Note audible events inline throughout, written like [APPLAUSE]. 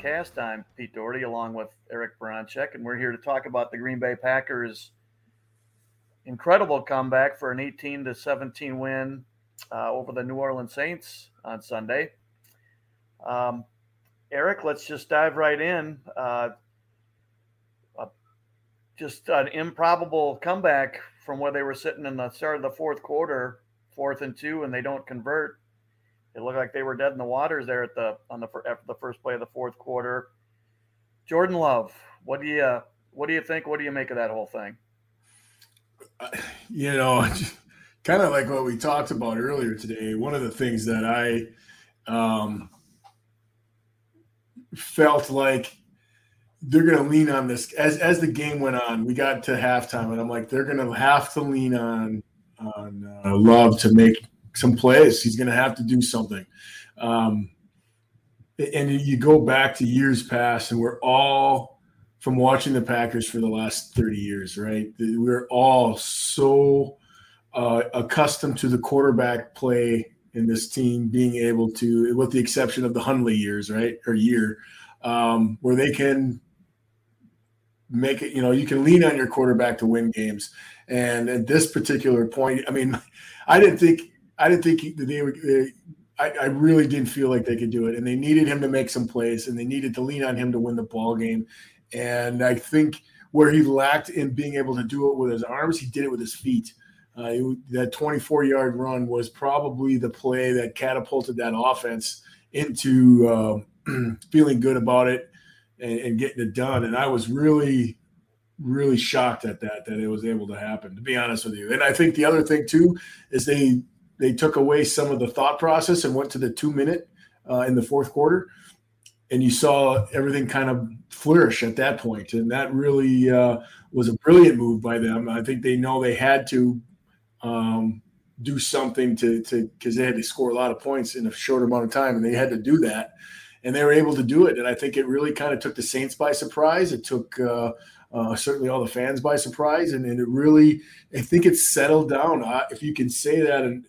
podcast. I'm Pete Dougherty along with Eric Baranczyk, and we're here to talk about the Green Bay Packers' incredible comeback for an 18 to 17 win uh, over the New Orleans Saints on Sunday. Um, Eric, let's just dive right in. Uh, uh, just an improbable comeback from where they were sitting in the start of the fourth quarter, fourth and two, and they don't convert. It looked like they were dead in the waters there at the on the after the first play of the fourth quarter. Jordan Love, what do you what do you think? What do you make of that whole thing? You know, [LAUGHS] kind of like what we talked about earlier today. One of the things that I um, felt like they're going to lean on this as as the game went on. We got to halftime, and I'm like, they're going to have to lean on on uh, Love to make some plays. He's going to have to do something. Um, and you go back to years past, and we're all from watching the Packers for the last 30 years, right? We're all so uh, accustomed to the quarterback play in this team being able to, with the exception of the Hundley years, right, or year, um, where they can make it. You know, you can lean on your quarterback to win games. And at this particular point, I mean, [LAUGHS] I didn't think I didn't think they would. They, I, I, really didn't feel like they could do it, and they needed him to make some plays, and they needed to lean on him to win the ball game. And I think where he lacked in being able to do it with his arms, he did it with his feet. Uh, that 24 yard run was probably the play that catapulted that offense into uh, [CLEARS THROAT] feeling good about it and, and, getting it done. And I was really, really shocked at that, that it was able to happen, to be honest with you. And I think the other thing, too, is they, they took away some of the thought process and went to the two minute uh, in the fourth quarter. And you saw everything kind of flourish at that. And that really uh, was a brilliant move by them. I think they know they had to um, do something to to because they had to score a lot of points in a short amount of time, and they had to do that, and they were able to do it. And I think it really kind of took the Saints by surprise. It took uh, uh, certainly all the fans by surprise, and, and, it really I think it settled down. Uh, if you can say that, and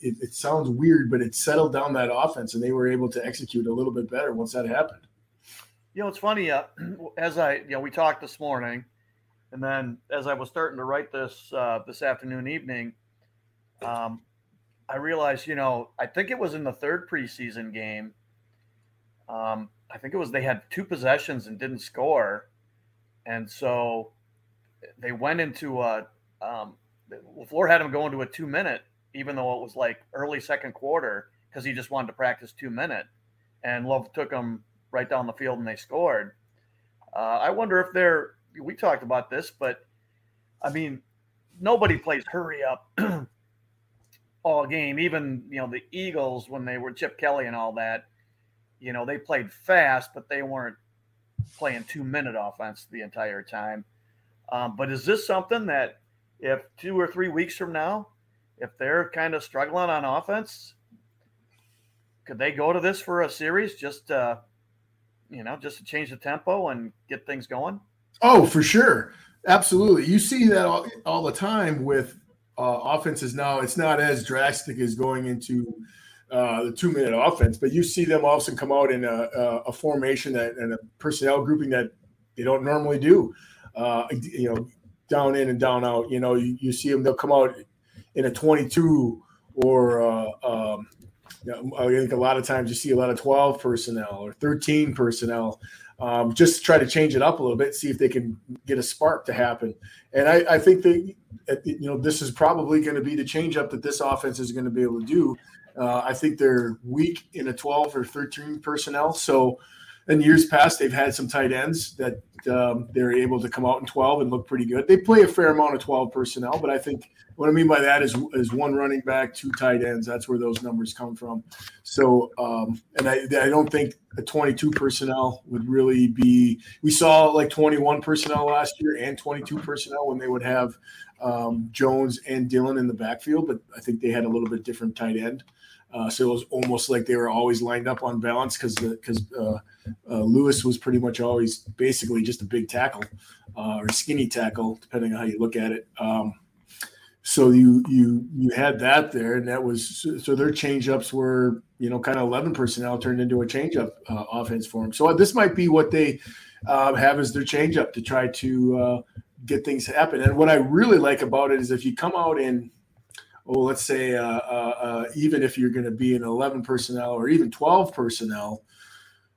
it, it sounds weird, but it settled down that offense, and they were able to execute a little bit better once that happened. You know, it's funny. Uh, [CLEARS THROAT] as I, you know, we talked this morning, and then as I was starting to write this uh, this afternoon, evening, um, I realized, you know, I think it was in the third preseason game. Um, I think it was they had two possessions and didn't score, and so they went into a. Um, LaFleur had him go into a two minute, even though it was like early second quarter, because he just wanted to practice two minute, and Love took him right down the field and they scored. Uh, I wonder if they're we talked about this, but I mean, nobody plays hurry up [CLEARS THROAT] all game. Even you know the Eagles when they were Chip Kelly and all that, you know they played fast, but they weren't playing two minute offense the entire time. Um, but is this something that if two or three weeks from now, if they're kind of struggling on offense, could they go to this for a series just you know just to change the tempo and get things going? Oh, for sure. Absolutely. You see that all, all the time with uh, offenses now. It's not as drastic as going into uh, the two minute offense, but you see them often come out in a, a, formation that and a personnel grouping that they don't normally do. Uh, you know, down in and down out. You know, you, you see them, they'll come out in a 22 or uh, um, I think a lot of times you see a lot of 12 personnel or 13 personnel um, just to try to change it up a little bit, see if they can get a spark to happen. And I, I think that you know this is probably going to be the change up that this offense is going to be able to do. Uh, I think they're weak in a 12 or 13 personnel. So in years past, they've had some tight ends that um, they're able to come out in 12 and look pretty good. They play a fair amount of 12 personnel, but I think what I mean by that is is one running back, two tight ends. That's where those numbers come from. So, um, and I, I don't think a 22 personnel would really be. We saw like 21 personnel last year and 22 personnel when they would have um, Jones and Dillon in the backfield, but I think they had a little bit different tight end. Uh, so it was almost like they were always lined up on balance because because uh, uh, Lewis was pretty much always basically just a big tackle uh, or skinny tackle, depending on how you look at it. Um, so you you you had that there, and that was so their changeups were you know kind of eleven personnel turned into a changeup uh, offense for them. So this might be what they uh, have as their changeup to try to uh, get things happen. And what I really like about it is if you come out in oh, let's say uh, uh, uh, even if you're going to be an 11 personnel or even 12 personnel,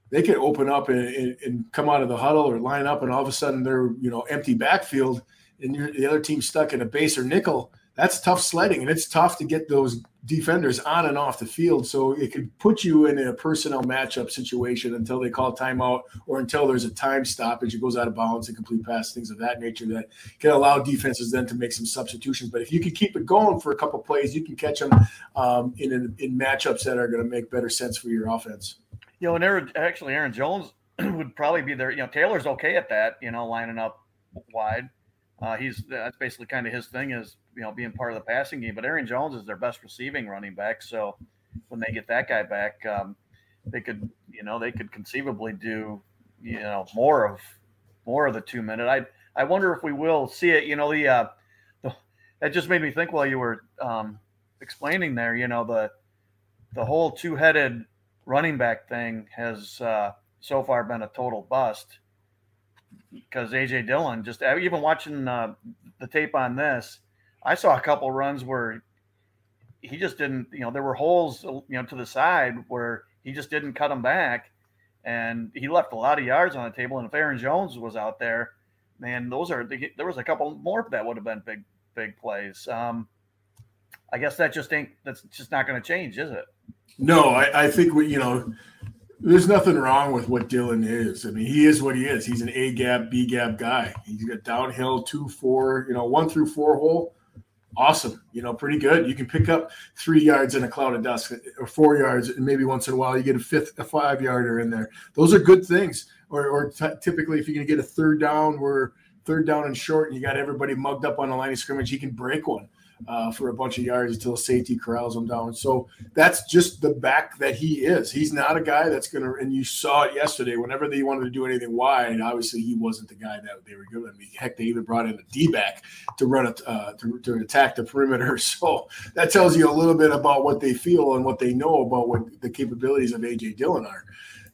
they can open up and, and, and, come out of the huddle or line up, and all of a sudden they're you know empty backfield, and the other team stuck in a base or nickel. That's tough sledding and it's tough to get those defenders on and off the field so it could put you in a personnel matchup situation until they call timeout or until there's a time stoppage. It goes out of bounds and complete pass things of that nature that can allow defenses then to make some substitutions. But if you can keep it going for a couple plays you can catch them um, in, in matchups that are going to make better sense for your offense. You know and Aaron, actually aaron jones [CLEARS THROAT] would probably be there. You know taylor's okay at that you know lining up wide uh, he's that's basically kind of his thing is you know being part of the passing game. But Aaron Jones is their best receiving running back, so when they get that guy back, um, they could you know they could conceivably do you know more of more of the two minute. I I wonder if we will see it. You know the, uh, the that just made me think while you were um, explaining there. You know the the whole two headed running back thing has uh, so far been a total bust because AJ Dillon just even watching uh, the tape on this, I saw a couple runs where he just didn't. You know, there were holes you know to the side where he just didn't cut them back, and he left a lot of yards on the table. And if Aaron Jones was out there, man, those are there was a couple more that would have been big big plays. Um, I guess that just ain't that's just not going to change, is it? No, I, I think we, you know there's nothing wrong with what Dillon is. I mean, he is what he is. He's an A gap, B gap guy. He's got downhill two, four, you know, one through four hole. Awesome. You know, pretty good. You can pick up three yards in a cloud of dust or four yards, and maybe once in a while you get a fifth, a five yarder in there. Those are good things. Or, or t- typically, if you're going to get a third down, where third down and short, and you got everybody mugged up on the line of scrimmage, he can break one uh, for a bunch of yards until safety corrals him down. So that's just the back that he is. He's not a guy that's going to, and you saw it yesterday, whenever they wanted to do anything wide, obviously he wasn't the guy that they were giving. I mean, heck, they even brought in a D back to run a, uh, to, to attack the perimeter. [LAUGHS] So that tells you a little bit about what they feel and what they know about what the capabilities of AJ Dillon are.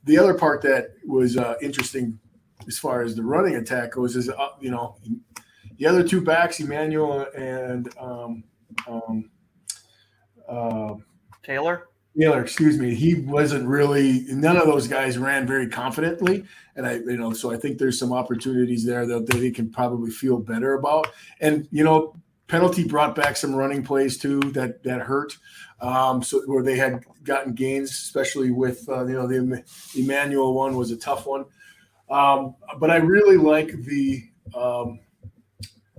The other part that was uh, interesting as far as the running attack goes is, uh, you know, the other two backs, Emanuel and um, um, uh, Taylor. Taylor, excuse me. He wasn't really. None of those guys ran very confidently, and I, you know, so I think there's some opportunities there that they can probably feel better about. And you know, penalty brought back some running plays too that that hurt. Um, so where they had gotten gains, especially with uh, you know the Emanuel one was a tough one. Um, but I really like the um,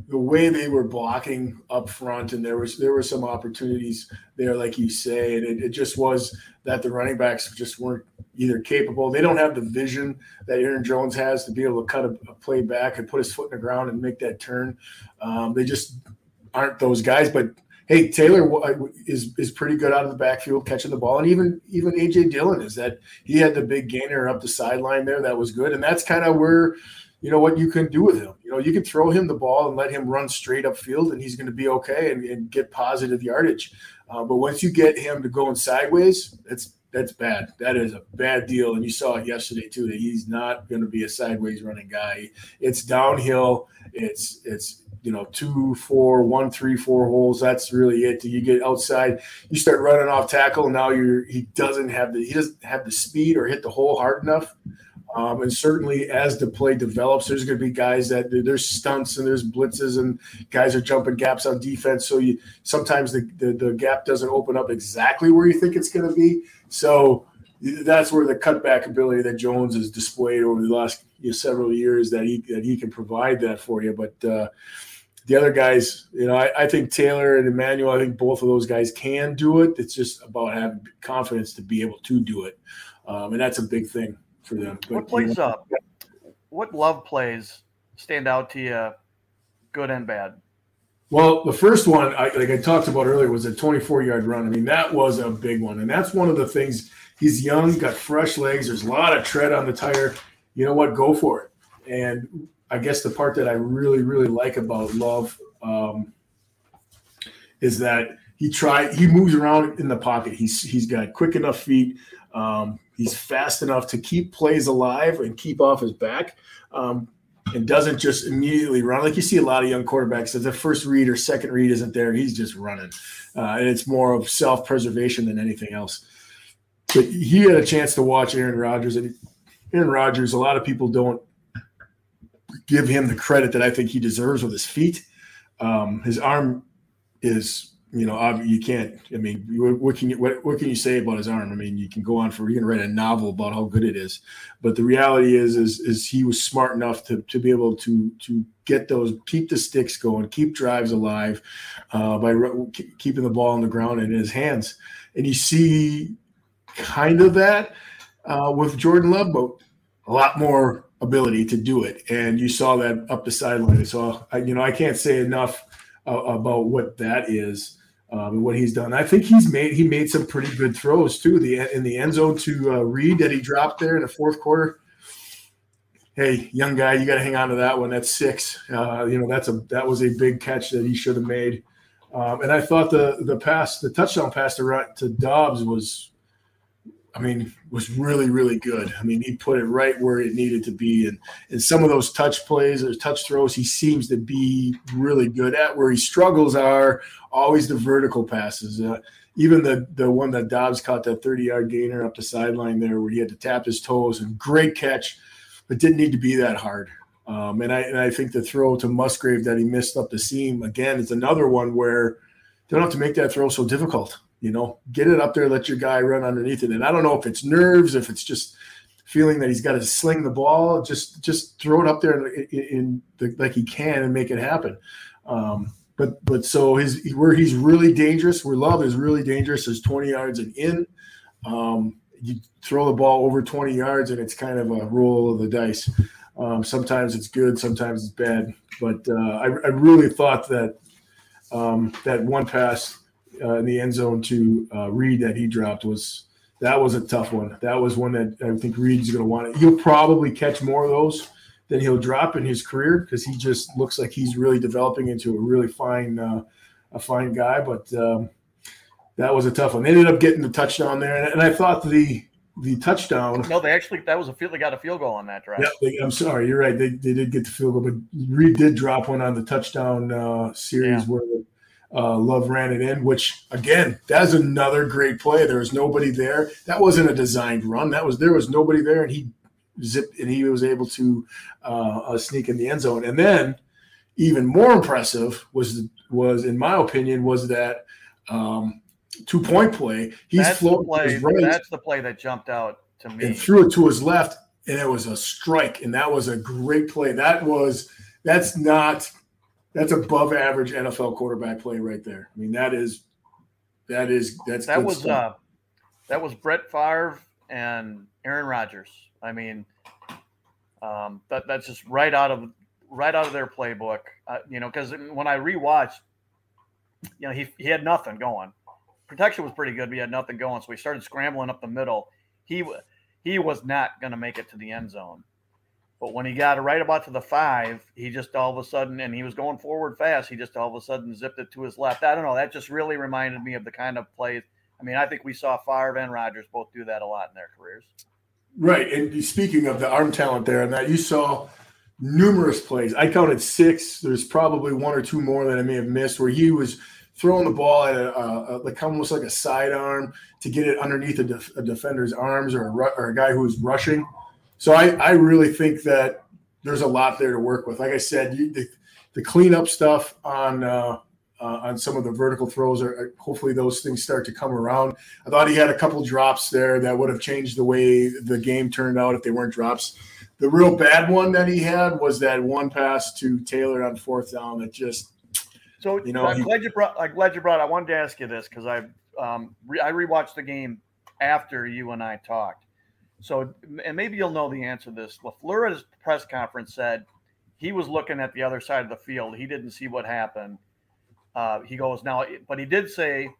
the way they were blocking up front, and there was there were some opportunities there, like you say, and it, it just was that the running backs just weren't either capable. They don't have the vision that Aaron Jones has to be able to cut a, a play back and put his foot in the ground and make that turn. Um, they just aren't those guys. But hey, Taylor is is pretty good out of the backfield catching the ball, and even even AJ Dillon is that he had the big gainer up the sideline there that was good, and that's kind of where you know what you can do with him. You know, you can throw him the ball and let him run straight up field, and he's going to be okay and, and get positive yardage. Uh, but once you get him to going sideways, that's that's bad. That is a bad deal. And you saw it yesterday too that he's not going to be a sideways running guy. It's downhill. It's it's you know two, four, one, three, four holes. That's really it. You get outside, you start running off tackle. And now you're he doesn't have the he doesn't have the speed or hit the hole hard enough um, and certainly, as the play develops, there's going to be guys that there's stunts and there's blitzes and guys are jumping gaps on defense. So you sometimes the, the, the gap doesn't open up exactly where you think it's going to be. So that's where the cutback ability that Jones has displayed over the last you know, several years that he that he can provide that for you. But uh, the other guys, you know, I, I, think Taylor and Emanuel, I think both of those guys can do it. It's just about having confidence to be able to do it, um, and that's a big thing for them. But, what plays up? What love plays stand out to you, good and bad? Well, the first one, I, like I talked about earlier, was a 24 yard run. I mean, that was a big one. And that's one of the things he's young, got fresh legs. There's a lot of tread on the tire. You know what? Go for it. And I guess the part that I really, really like about Love um, is that he tried he moves around in the pocket. He's he's got quick enough feet. Um, he's fast enough to keep plays alive and keep off his back. Um, and doesn't just immediately run like you see a lot of young quarterbacks. If the first read or second read isn't there, he's just running, uh, and it's more of self preservation than anything else. But he had a chance to watch Aaron Rodgers, and Aaron Rodgers. A lot of people don't give him the credit that I think he deserves with his feet. Um, his arm is you know, you can't. I mean, what can you what, what can you say about his arm? I mean, you can go on for you can write a novel about how good it is, but the reality is, is, is he was smart enough to to be able to to get those, keep the sticks going, keep drives alive uh, by re- keeping the ball on the ground in his hands, and you see kind of that uh, with Jordan Love, but a lot more ability to do it, and you saw that up the sideline. So, I, you know, I can't say enough uh, about what that is um, and what he's done. I think he's made he made some pretty good throws too. The in the end zone to uh, Reed that he dropped there in the fourth quarter. Hey, young guy, you got to hang on to that one. That's six. Uh, you know that's a that was a big catch that he should have made. Um, and I thought the the pass, the touchdown pass to to Doubs was I mean, was really, really good. I mean, he put it right where it needed to be. And, and some of those touch plays or touch throws, he seems to be really good at. Where he struggles are always the vertical passes. Uh, even the the one that Doubs caught that 30 yard gainer up the sideline there, where he had to tap his toes and great catch, but didn't need to be that hard. Um, and I and I think the throw to Musgrave that he missed up the seam again is another one where they don't have to make that throw so difficult. You know, get it up there, let your guy run underneath it. And I don't know if it's nerves, if it's just feeling that he's got to sling the ball, just just throw it up there in, in the, like he can and make it happen. Um, but but so his where he's really dangerous, where Love is really dangerous is 20 yards and in. Um, you throw the ball over 20 yards and it's kind of a roll of the dice. Um, sometimes it's good, sometimes it's bad. But uh, I, I, really thought that um, that one pass uh, in the end zone to uh, Reed that he dropped was that was a tough one. That was one that I think Reed's going to want it. He'll probably catch more of those than he'll drop in his career because he just looks like he's really developing into a really fine uh, a fine guy. But um, that was a tough one. They ended up getting the touchdown there, and, and I thought the the touchdown. No, they actually that was a field. They got a field goal on that drive. Yeah, they, I'm sorry, you're right. They, they did get the field goal, but Reed did drop one on the touchdown uh, series yeah. where uh, Love ran it in, which again, that's another great play. There was nobody there. That wasn't a designed run. That was there was nobody there, and he zipped and he was able to uh, uh, sneak in the end zone. And then, even more impressive was was in my opinion was that um, two point play. He's that's floating play, right. That's the play that jumped out to me. And threw it to his left, and it was a strike, and that was a great play. That was that's not that's above average NFL quarterback play right there. I mean, that is that is that's that was stuff. uh that was Brett Favre and Aaron Rodgers. I mean, um, that that's just right out of right out of their playbook. Uh, you know, because when I rewatched, you know, he he had nothing going. Protection was pretty good, but he had nothing going. So he started scrambling up the middle. He he was not going to make it to the end zone. But when he got right about to the five, he just all of a sudden, and he was going forward fast, he just all of a sudden zipped it to his left. I don't know. That just really reminded me of the kind of plays. I mean, I think we saw Favre and Rodgers both do that a lot in their careers. Right. And speaking of the arm talent there, and that you saw numerous plays. I counted six. There's probably one or two more that I may have missed where he was throwing the ball at a, a, a like almost like a sidearm to get it underneath a, def, a defender's arms or a, or a guy who's rushing so I, I really think that there's a lot there to work with. Like I said, you, the, the cleanup stuff on uh, uh, on some of the vertical throws are hopefully those things start to come around. I thought he had a couple drops there that would have changed the way the game turned out if they weren't drops. The real bad one that he had was that one pass to Taylor on fourth down that just. So you know, I'm glad you brought. I'm glad you brought. I wanted to ask you this because I um, re, I rewatched the game after you and I talked, so, and maybe you'll know the answer to this. LaFleur at his press conference said he was looking at the other side of the field. He didn't see what happened. Uh, he goes now, but he did say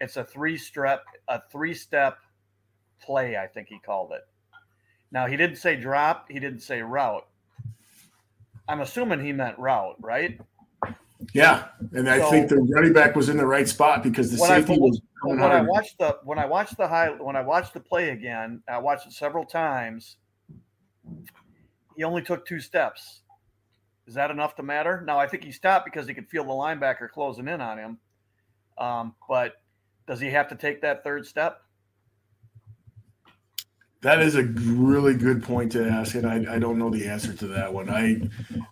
it's a three step, a three step play. I think he called it. Now he didn't say drop. He didn't say route. I'm assuming he meant route, right? Yeah, and I so, think the running back was in the right spot because the safety I, was. When I watched the when I watched the high when I watched the play again, I watched it several times. He only took two steps. Is that enough to matter? Now I think he stopped because he could feel the linebacker closing in on him. Um, but does he have to take that third step? That is a really good point to ask, and I, I, don't know the answer to that one. I,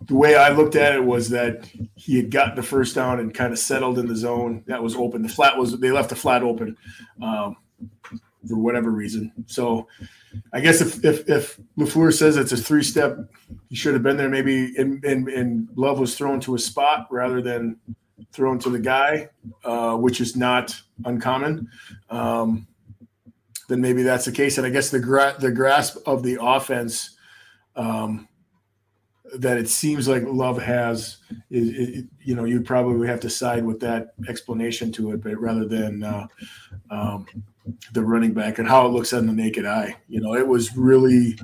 the way I looked at it was that he had gotten the first down and kind of settled in the zone that was open. The flat was they left the flat open um, for whatever reason. So, I guess if if, if LaFleur says it's a three step, he should have been there. Maybe and and, and Love was thrown to a spot rather than thrown to the guy, uh, which is not uncommon. Um, then maybe that's the case. And I guess the gra- the grasp of the offense um, that it seems like Love has is, you know, you'd probably have to side with that explanation to it, but rather than uh, um, the running back and how it looks on the naked eye. You know, it was really.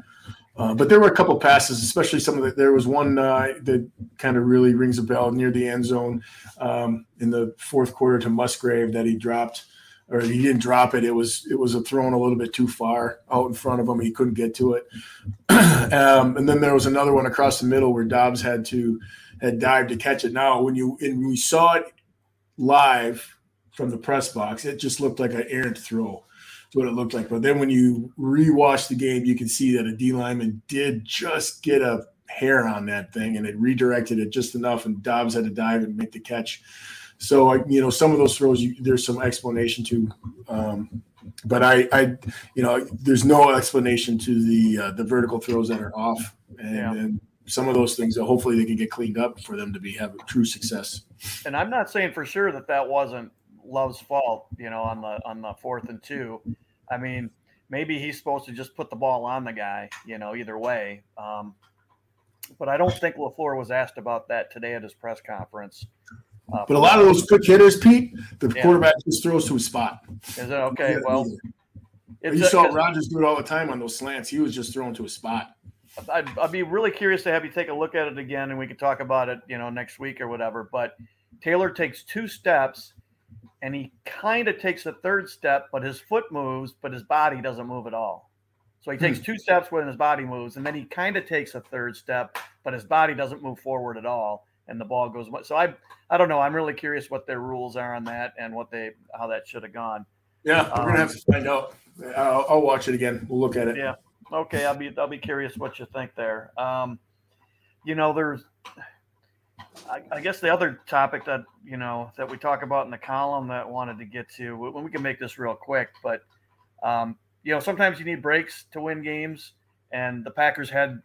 Uh, but there were a couple passes, especially some of the. There was one uh, that kind of really rings a bell near the end zone um, in the fourth quarter to Musgrave that he dropped or he didn't drop it. It was it was a thrown a little bit too far out in front of him. He couldn't get to it. [CLEARS THROAT] um, and then there was another one across the middle where Doubs had to had dived to catch it. Now, when you and we saw it live from the press box, it just looked like an errant throw. That's what it looked like. But then when you rewatch the game, you can see that a D lineman did just get a hair on that thing and it redirected it just enough, and Doubs had to dive and make the catch. So you know, some of those throws, you, there's some explanation to, um, but I, I, you know, there's no explanation to the uh, the vertical throws that are off, and, yeah. and some of those things. That hopefully, they can get cleaned up for them to be have true success. And I'm not saying for sure that that wasn't Love's fault. You know, on the on the fourth and two, I mean, maybe he's supposed to just put the ball on the guy. You know, either way. Um, but I don't think LaFleur was asked about that today at his press conference. Uh, but a lot of those quick hitters, Pete, the yeah. quarterback just throws to a spot. Is it okay? Well, you a, saw Rodgers do it all the time on those slants. He was just throwing to a spot. I'd, I'd, be really curious to have you take a look at it again, and we could talk about it, you know, next week or whatever. But Taylor takes two steps, and he kind of takes a third step, but his foot moves, but his body doesn't move at all. So he takes hmm. two steps when his body moves, and then he kind of takes a third step, but his body doesn't move forward at all and the ball goes. So I I don't know. I'm really curious what their rules are on that and what they how that should have gone. Yeah, we're um, gonna have to find out. I'll, I'll, watch it again. We'll look at it. Yeah. Okay. I'll be I'll be curious what you think there. Um, you know, there's. I, I guess the other topic that you know that we talk about in the column that I wanted to get to, when we can make this real quick, but um, you know sometimes you need breaks to win games, and the Packers had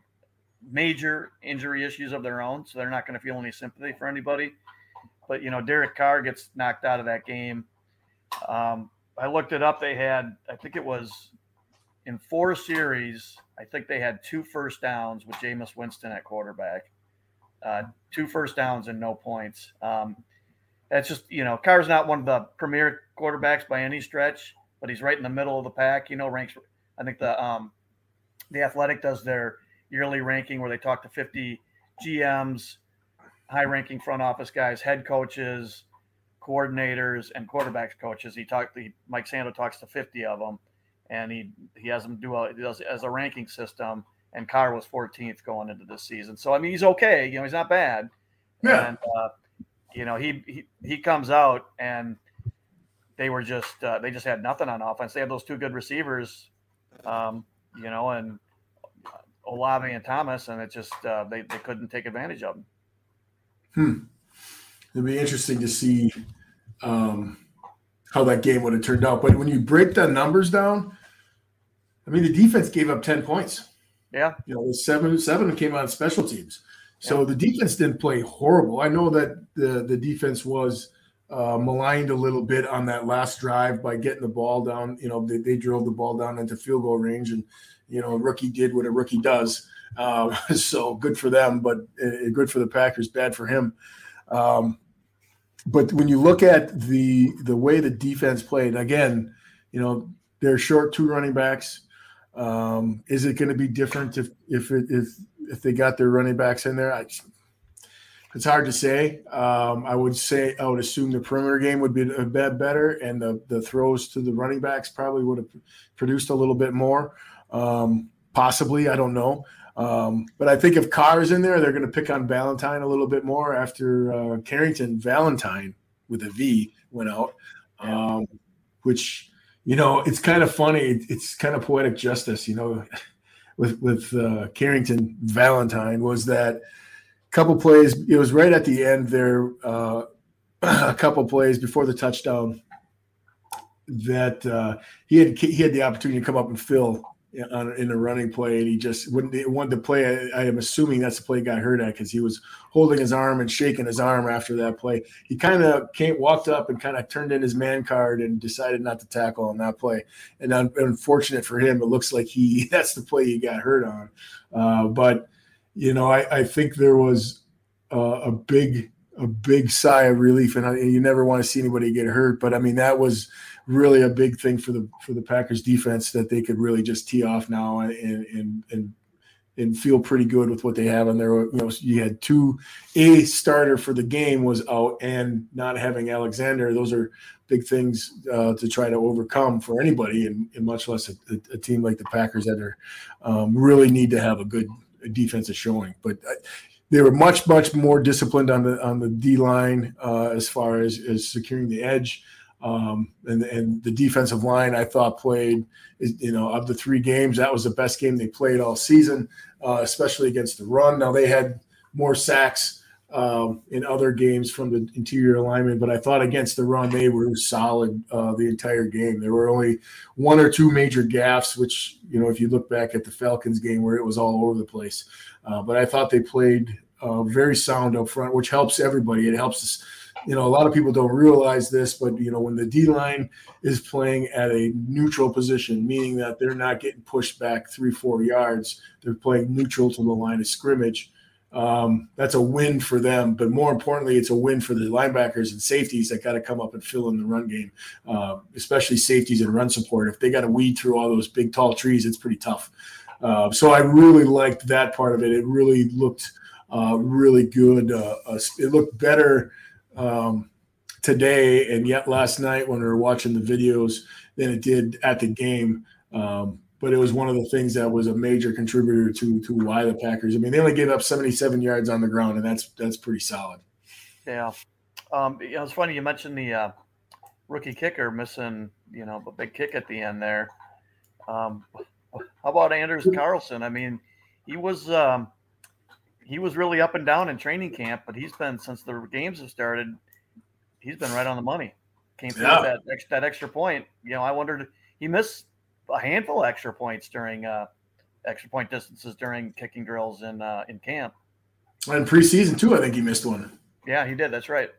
major injury issues of their own, so they're not going to feel any sympathy for anybody. But you know, Derek Carr gets knocked out of that game. Um, I looked it up. They had, I think it was in four series. I think they had two first downs with Jameis Winston at quarterback. Uh, two first downs and no points. Um, that's just you know, Carr's not one of the premier quarterbacks by any stretch, but he's right in the middle of the pack. You know, ranks. I think the um, the Athletic does their yearly ranking where they talk to 50 GMs, high ranking front office guys, head coaches, coordinators, and quarterbacks coaches. He talked, he, Mike Sando talks to 50 of them and he, he has them do a, does as a ranking system. And Carr was 14th going into this season. So, I mean, he's okay. You know, he's not bad. Yeah. And, uh, you know, he, he, he comes out and they were just, uh, they just had nothing on offense. They had those two good receivers, um, you know, and Olave and Thomas, and it just uh, they they couldn't take advantage of them. Hmm. It'd be interesting to see um, how that game would have turned out. But when you break the numbers down, I mean, the defense gave up ten points. Yeah, you know, seven seven came on special teams. So yeah. the defense didn't play horrible. I know that the the defense was uh, maligned a little bit on that last drive by getting the ball down. You know, they, they drove the ball down into field goal range, and you know, a rookie did what a rookie does. Um, [LAUGHS] so good for them, but uh, good for the Packers, bad for him. Um, but when you look at the the way the defense played, again, you know, they're short two running backs. Um, is it going to be different if if it, if if they got their running backs in there? I, it's hard to say. Um, I would say I would assume the perimeter game would be a bit better, and the the throws to the running backs probably would have produced a little bit more. Um, possibly, I don't know. Um, but I think if Carr is in there, they're going to pick on Valentine a little bit more after uh, Carrington Valentine with a V went out, um, which you know it's kind of funny. It's kind of poetic justice, you know, [LAUGHS] with with uh, Carrington Valentine was that couple plays. It was right at the end there, uh, [CLEARS THROAT] a couple plays before the touchdown that uh, he had he had the opportunity to come up and fill on, in a running play, and he just wouldn't wanted to play. I, I am assuming that's the play he got hurt at because he was holding his arm and shaking his arm after that play. He kind of came, walked up, and kind of turned in his man card and decided not to tackle on that play. And un, unfortunate for him, it looks like he [LAUGHS] that's the play he got hurt on. Uh, but you know, I, I think there was uh, a big a big sigh of relief, and, I, you never want to see anybody get hurt. But I mean, that was really a big thing for the for the Packers defense that they could really just tee off now and and and and feel pretty good with what they have on there. You know, you had two a starter for the game was out, and not having Alexander. Those are big things uh, to try to overcome for anybody, and, and much less a, a, team like the Packers that are um, really need to have a good defensive showing. But uh, they were much much more disciplined on the on the D line uh, as far as as securing the edge. Um, and and the defensive line I thought played you know of the three games that was the best game they played all season, uh, especially against the run. Now they had more sacks um, in other games from the interior alignment, but I thought against the run they were solid uh, the entire game. There were only one or two major gaffes, which you know if you look back at the Falcons game where it was all over the place. Uh, but I thought they played uh, very sound up front, which helps everybody. It helps us. You know, a lot of people don't realize this, but you know, when the D line is playing at a neutral position, meaning that they're not getting pushed back three, four yards, they're playing neutral to the line of scrimmage um, that's a win for them. But more importantly, it's a win for the linebackers and safeties that got to come up and fill in the run game, uh, especially safeties and run support. If they got to weed through all those big, tall trees, it's pretty tough. Uh, so I really liked that part of it. It really looked uh, really good. Uh, uh, it looked better um, today and yet last night when we were watching the videos than it did at the game. Um, but it was one of the things that was a major contributor to to why the Packers. I mean, they only gave up 77 yards on the ground, and that's that's pretty solid. Yeah, um, you know, it's funny you mentioned the uh, rookie kicker missing, you know, a big kick at the end there. Um, how about Anders Carlson? I mean, he was um, he was really up and down in training camp, but he's been since the games have started. He's been right on the money. Came through yeah. that that extra point. You know, I wondered he missed a handful of extra points during uh, extra point distances during kicking drills in uh, in camp. And preseason too, I think he missed one. Yeah, he did. That's right.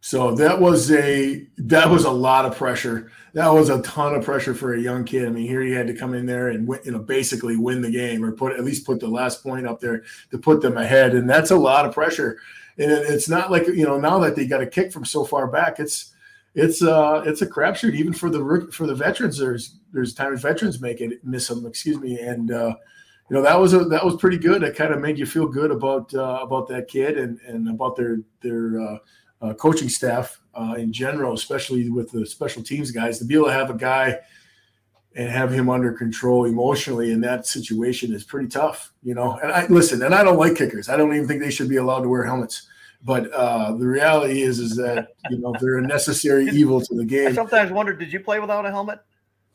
So that was a that was a lot of pressure. That was a ton of pressure for a young kid. I mean, here he had to come in there and win, you know basically win the game or put at least put the last point up there to put them ahead, and that's a lot of pressure. And it's not like you know now that they got a kick from so far back, it's it's uh it's a crapshoot even for the for the veterans. There's there's times veterans make it miss them. Excuse me, and uh, you know that was a that was pretty good. It kind of made you feel good about uh, about that kid and and about their their uh, uh, coaching staff uh, in general, especially with the special teams guys. To be able to have a guy and have him under control emotionally in that situation is pretty tough, you know. And I listen, and I don't like kickers. I don't even think they should be allowed to wear helmets. But uh, the reality is, is that you know they're a necessary evil to the game. I sometimes wonder, did you play without a helmet?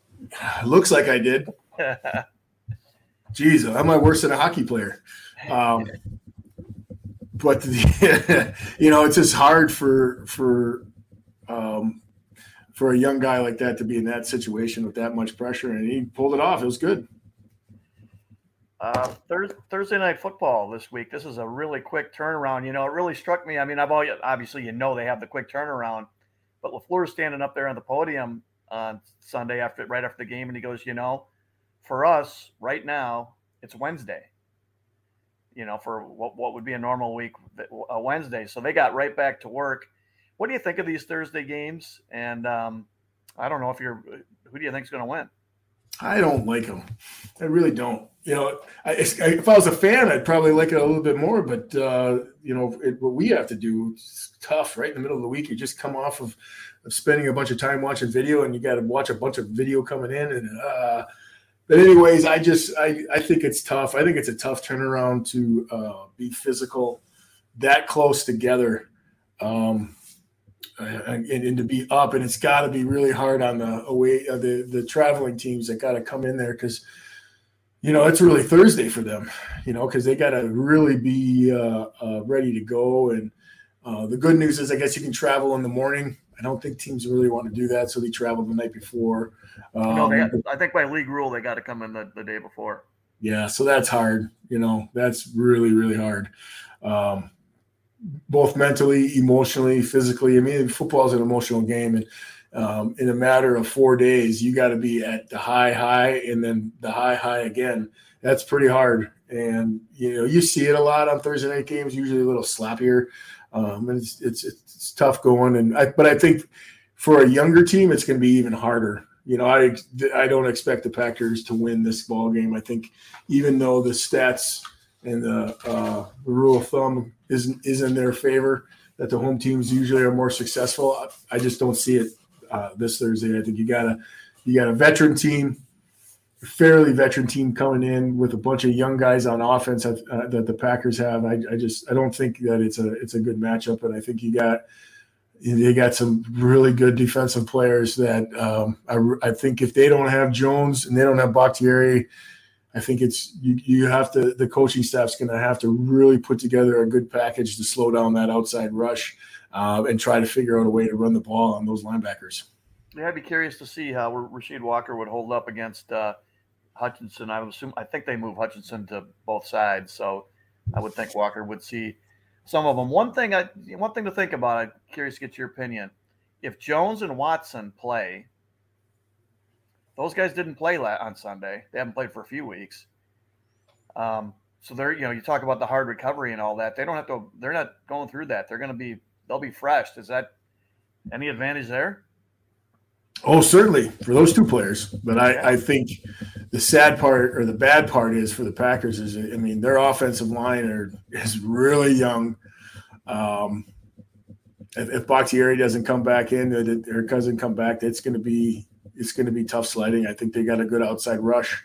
[SIGHS] Looks like I did. [LAUGHS] Jeez, I'm I worse than a hockey player. Um, but the, [LAUGHS] you know, it's just hard for for um, for a young guy like that to be in that situation with that much pressure, and he pulled it off. It was good. Uh, Thursday night football this week. This is a really quick turnaround. You know, it really struck me. I mean, I've always, obviously you know they have the quick turnaround, but LaFleur standing up there on the podium on Sunday after right after the game, and he goes, you know, for us right now it's Wednesday. You know, for what what would be a normal week, a Wednesday. So they got right back to work. What do you think of these Thursday games? And um, I don't know if you're who do you think is going to win? I don't like them. I really don't. You know, I, if I was a fan, I'd probably like it a little bit more. But uh, you know, it, what we have to do is tough. Right in the middle of the week, you just come off of, of spending a bunch of time watching video, and you got to watch a bunch of video coming in. And uh, but anyways, I just I I think it's tough. I think it's a tough turnaround to uh, be physical that close together. Um, and, and, to be up, and it's got to be really hard on the away uh, the the traveling teams that got to come in there because you know it's really Thursday for them, you know, because they got to really be uh, uh, ready to go. And uh, the good news is, I guess you can travel in the morning. I don't think teams really want to do that, so they travel the night before. Um, no, got, I think by league rule they got to come in the, the day before. Yeah, so that's hard. You know, that's really really hard. Um, both mentally, emotionally, physically. I mean, football is an emotional game, and um, in a matter of four days, you got to be at the high, high, and then the high, high again. That's pretty hard, and you know you see it a lot on Thursday night games. Usually a little slappier, um, and it's, it's it's tough going. And I, but I think for a younger team, it's going to be even harder. You know, I I don't expect the Packers to win this ball game. I think even though the stats and the, uh, the rule of thumb is is in their favor that the home teams usually are more successful. I just don't see it uh, this Thursday. I think you got a you got a veteran team, fairly veteran team coming in with a bunch of young guys on offense that, uh, that the Packers have. I, I, just I don't think that it's a it's a good matchup, and I think you got they got some really good defensive players that um, I, I think if they don't have Jones and they don't have Bakhtiari – I think it's you, you have to the coaching staff's going to have to really put together a good package to slow down that outside rush uh, and try to figure out a way to run the ball on those linebackers. Yeah, I'd be curious to see how Rasheed Walker would hold up against uh, Hutchinson. I would assume I think they move Hutchinson to both sides, so I would think Walker would see some of them. One thing I one thing to think about. I'm curious to get your opinion. If Jones and Watson play, those guys didn't play on Sunday. They haven't played for a few weeks. Um, so they're, you know, you talk about the hard recovery and all that. They don't have to. They're not going through that. They're going to be. They'll be fresh. Is that any advantage there? Oh, certainly for those two players. But I, I think the sad part or the bad part is for the Packers is I mean their offensive line are is really young. Um, if, if doesn't come back in, their cousin come back, it's going to be it's going to be tough sledding. I think they got a good outside rush.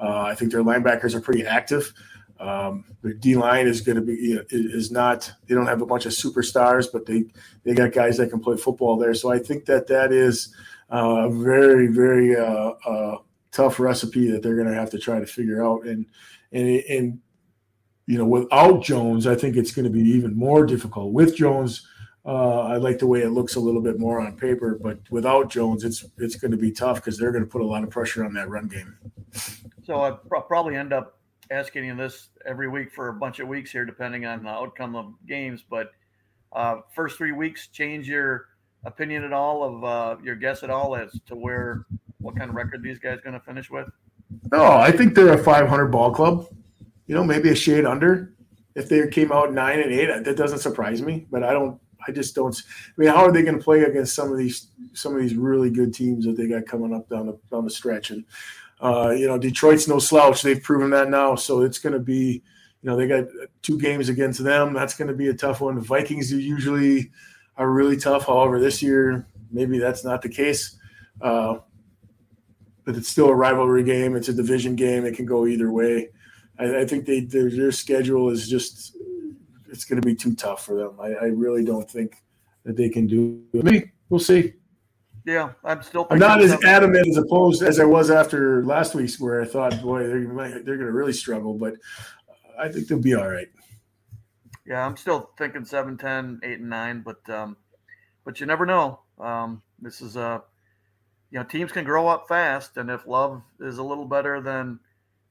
Uh, I think their linebackers are pretty active. Um, their D line is going to be is not. They don't have a bunch of superstars, but they they got guys that can play football there. So I think that that is a very very uh, uh, tough recipe that they're going to have to try to figure out. And and and you know, without Jones, I think it's going to be even more difficult. With Jones, uh, I like the way it looks a little bit more on paper, but without Jones, it's it's going to be tough because they're going to put a lot of pressure on that run game. So I will probably end up asking you this every week for a bunch of weeks here, depending on the outcome of games. But uh, first three weeks, change your opinion at all of uh, your guess at all as to where what kind of record these guys going to finish with? No, I think they're a 500 ball club. You know, maybe a shade under. If they came out nine and eight, that doesn't surprise me. But I don't I just don't. I mean, how are they going to play against some of these some of these really good teams that they got coming up down the down the stretch? And uh, you know, Detroit's no slouch. They've proven that now. So it's going to be, you know, they got two games against them. That's going to be a tough one. The Vikings are usually are really tough. However, this year maybe that's not the case. Uh, but it's still a rivalry game. It's a division game. It can go either way. I, I think they their, their schedule is just it's going to be too tough for them. I, I, really don't think that they can do it. Maybe we'll see. Yeah, I'm still. I'm not as adamant as opposed as I was after last week's, where I thought, boy, they're they're going to really struggle, but I think they'll be all right. Yeah, I'm still thinking 7, 10, 8, and 9, but um, but you never know. Um, this is a you know teams can grow up fast, and if Love is a little better than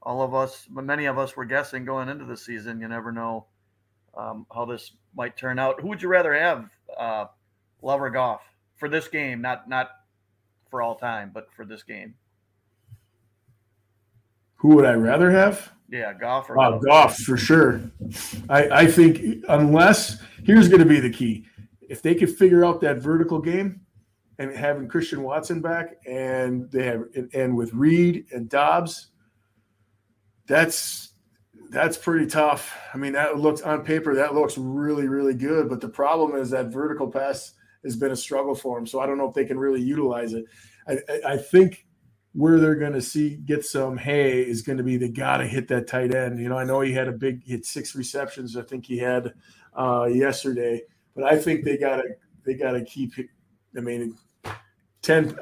all of us, many of us were guessing going into the season, you never know um, how this might turn out. Who would you rather have, uh, Love or Goff, for this game? Not not for all time, but for this game. Who would I rather have? Yeah, Goff or uh, Goff for sure. I, I think unless here's going to be the key: if they could figure out that vertical game, and having Christian Watson back, and they have and with Reed and Doubs, that's that's pretty tough. I mean, that looks on paper that looks really really good, but the problem is that vertical pass has been a struggle for him. So I don't know if they can really utilize it. I, I, I think where they're going to see get some hay is going to be they got to hit that tight end. You know, I know he had a big, had six receptions. I think he had uh, yesterday, but I think they got to they got to keep. I mean, 10,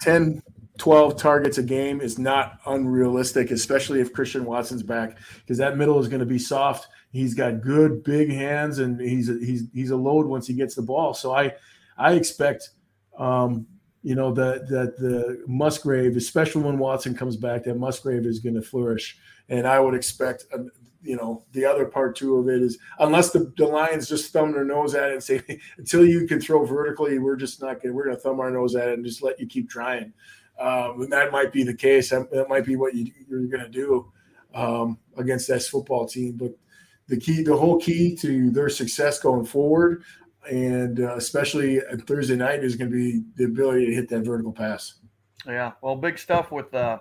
10, 12 targets a game is not unrealistic, especially if Christian Watson's back, because that middle is going to be soft. He's got good big hands, and he's a, he's he's a load once he gets the ball. So I I expect. Um, you know that that the Musgrave, especially when Watson comes back, that Musgrave is going to flourish, and I would expect, uh, you know, the other part too of it is unless the, the Lions just thumb their nose at it and say [LAUGHS] until you can throw vertically, we're just not gonna We're going to thumb our nose at it and just let you keep trying. Um, and that might be the case. That, that might be what you, are going to do um, against this football team. But the key, the whole key to their success going forward and uh, especially Thursday night is going to be the ability to hit that vertical pass. Yeah, well, big stuff with. Uh,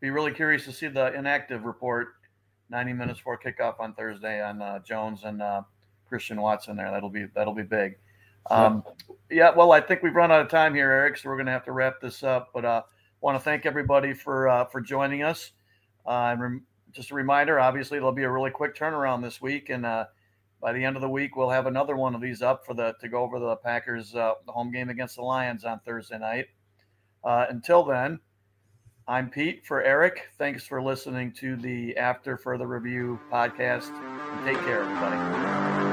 be really curious to see the inactive report. Ninety minutes before kickoff on Thursday on uh, Jones and uh, Christian Watson. There, that'll be that'll be big. Um, yeah, well, I think we've run out of time here, Eric. So we're going to have to wrap this up. But uh, want to thank everybody for uh, for joining us. Uh, and just a reminder, obviously, there'll be a really quick turnaround this week, and uh, by the end of the week, we'll have another one of these up for the to go over the Packers uh, the home game against the Lions on Thursday night. Uh, until then, I'm Pete for Eric. Thanks for listening to the After Further Review podcast. Take care, everybody.